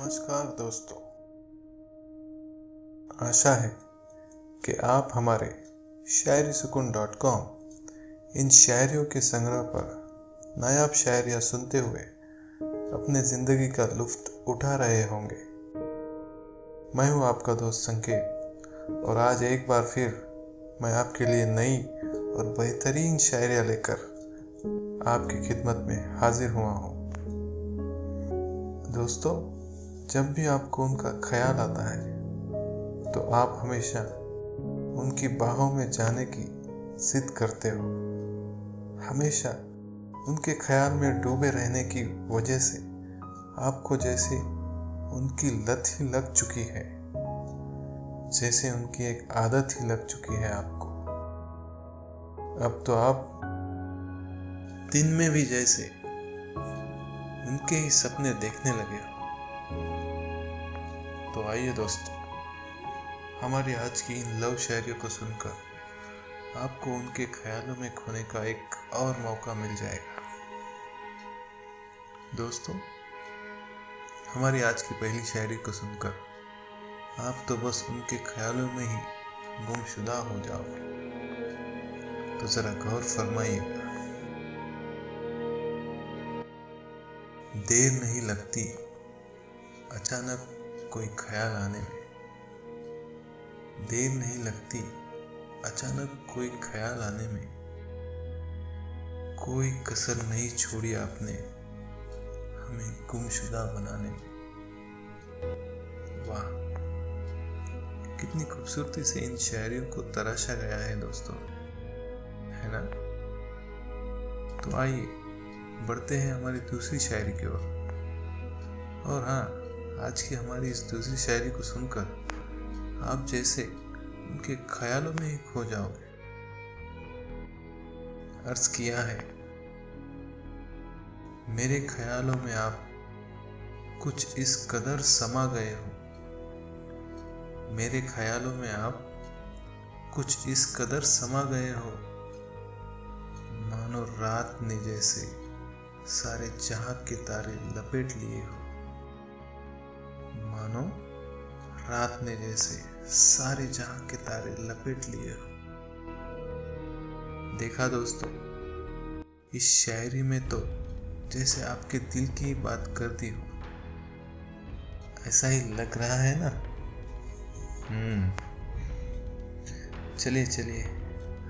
नमस्कार दोस्तों। आशा है कि आप हमारे शायरी सुकून डॉट कॉम इन शायरियों के संग्रह पर नायाब शायरियाँ सुनते हुए अपने ज़िंदगी का लुफ्त उठा रहे होंगे। मैं हूँ आपका दोस्त संकेत और आज एक बार फिर मैं आपके लिए नई और बेहतरीन शायरियाँ लेकर आपकी खिदमत में हाजिर हुआ हूँ। दोस्तों जब भी आपको उनका ख्याल आता है तो आप हमेशा उनकी बाहों में जाने की जिद करते हो। हमेशा उनके ख्याल में डूबे रहने की वजह से आपको जैसे उनकी लत ही लग चुकी है, जैसे उनकी एक आदत ही लग चुकी है आपको। अब तो आप दिन में भी जैसे उनके ही सपने देखने लगे हो। तो आइए दोस्तों, हमारी आज की इन लव शायरियों को सुनकर आपको उनके ख्यालों में खोने का एक और मौका मिल जाएगा। दोस्तों, हमारी आज की पहली शायरी को सुनकर आप तो बस उनके ख्यालों में ही गुमशुदा हो जाओगे। तो जरा गौर फरमाइएगा देर नहीं लगती, अचानक कोई ख्याल आने में देर नहीं लगती अचानक कोई ख्याल आने में कोई कसर नहीं छोड़ी आपने हमें गुमशुदा बनाने में। वाह कितनी खूबसूरती से इन शायरियों को तराशा गया है दोस्तों है ना? तो आइए बढ़ते हैं हमारी दूसरी शायरी की ओर। और, और हाँ आज की हमारी इस दूसरी शायरी को सुनकर आप जैसे उनके ख्यालों में ही खो जाओगे। अर्ज़ किया है, मेरे ख्यालों में आप कुछ इस कदर समा गए हो। मेरे ख्यालों में आप कुछ इस कदर समा गए हो। मानो रात ने जैसे सारे जहाँ के तारे लपेट लिए हो। मानो रात ने जैसे सारे जहाँ के तारे लपेट लिए हो। देखा दोस्तों, इस शायरी में तो जैसे आपके दिल की बात करती हो। ऐसा ही लग रहा है ना? हम्म। चलिए चलिए,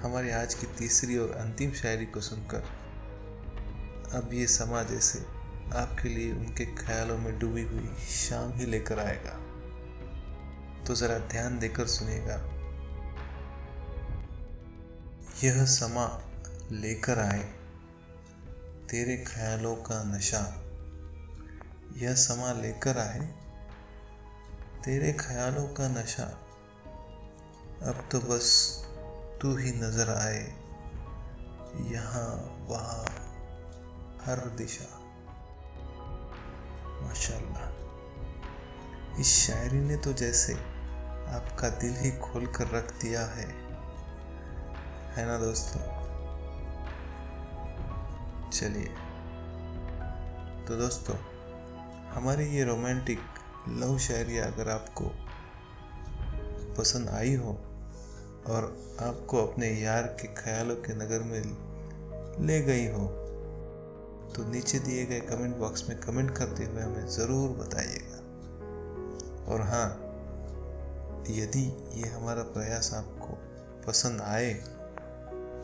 हमारी आज की तीसरी और अंतिम शायरी को सुनकर अब ये समा जैसे आपके लिए उनके ख्यालों में डूबी हुई शाम ही लेकर आएगा। तो जरा ध्यान देकर सुनेगा यह समा लेकर आए तेरे ख्यालों का नशा। यह समा लेकर आए तेरे ख्यालों का नशा। अब तो बस तू ही नज़र आए। यहाँ, वहाँ, हर दिशा। माशाल्लाह। इस शायरी ने तो जैसे आपका दिल ही खोल कर रख दिया है। है ना दोस्तों? चलिए। तो दोस्तों, हमारी ये रोमांटिक लव शायरी अगर आपको पसंद आई हो और आपको अपने यार के ख्यालों के नगर में ले गई हो तो नीचे दिए गए कमेंट बॉक्स में कमेंट करते हुए हमें ज़रूर बताइएगा। और हाँ यदि ये हमारा प्रयास आपको पसंद आए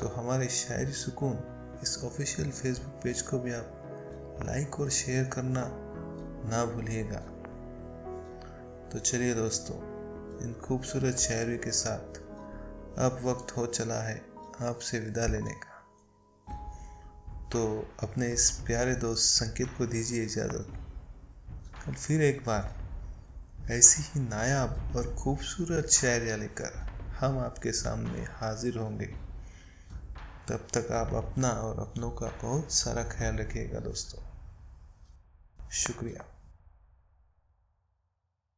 तो हमारे शायरी सुकून इस ऑफिशियल फेसबुक पेज को भी आप लाइक और शेयर करना ना भूलिएगा। तो चलिए दोस्तों, इन खूबसूरत शायरी के साथ अब वक्त हो चला है आपसे विदा लेने का। तो अपने इस प्यारे दोस्त संकेत को दीजिए इजाज़त। और फिर एक बार ऐसी ही नायाब और खूबसूरत शायरिया लेकर हम आपके सामने हाजिर होंगे। तब तक आप अपना और अपनों का बहुत सारा ख्याल रखिएगा दोस्तों। शुक्रिया।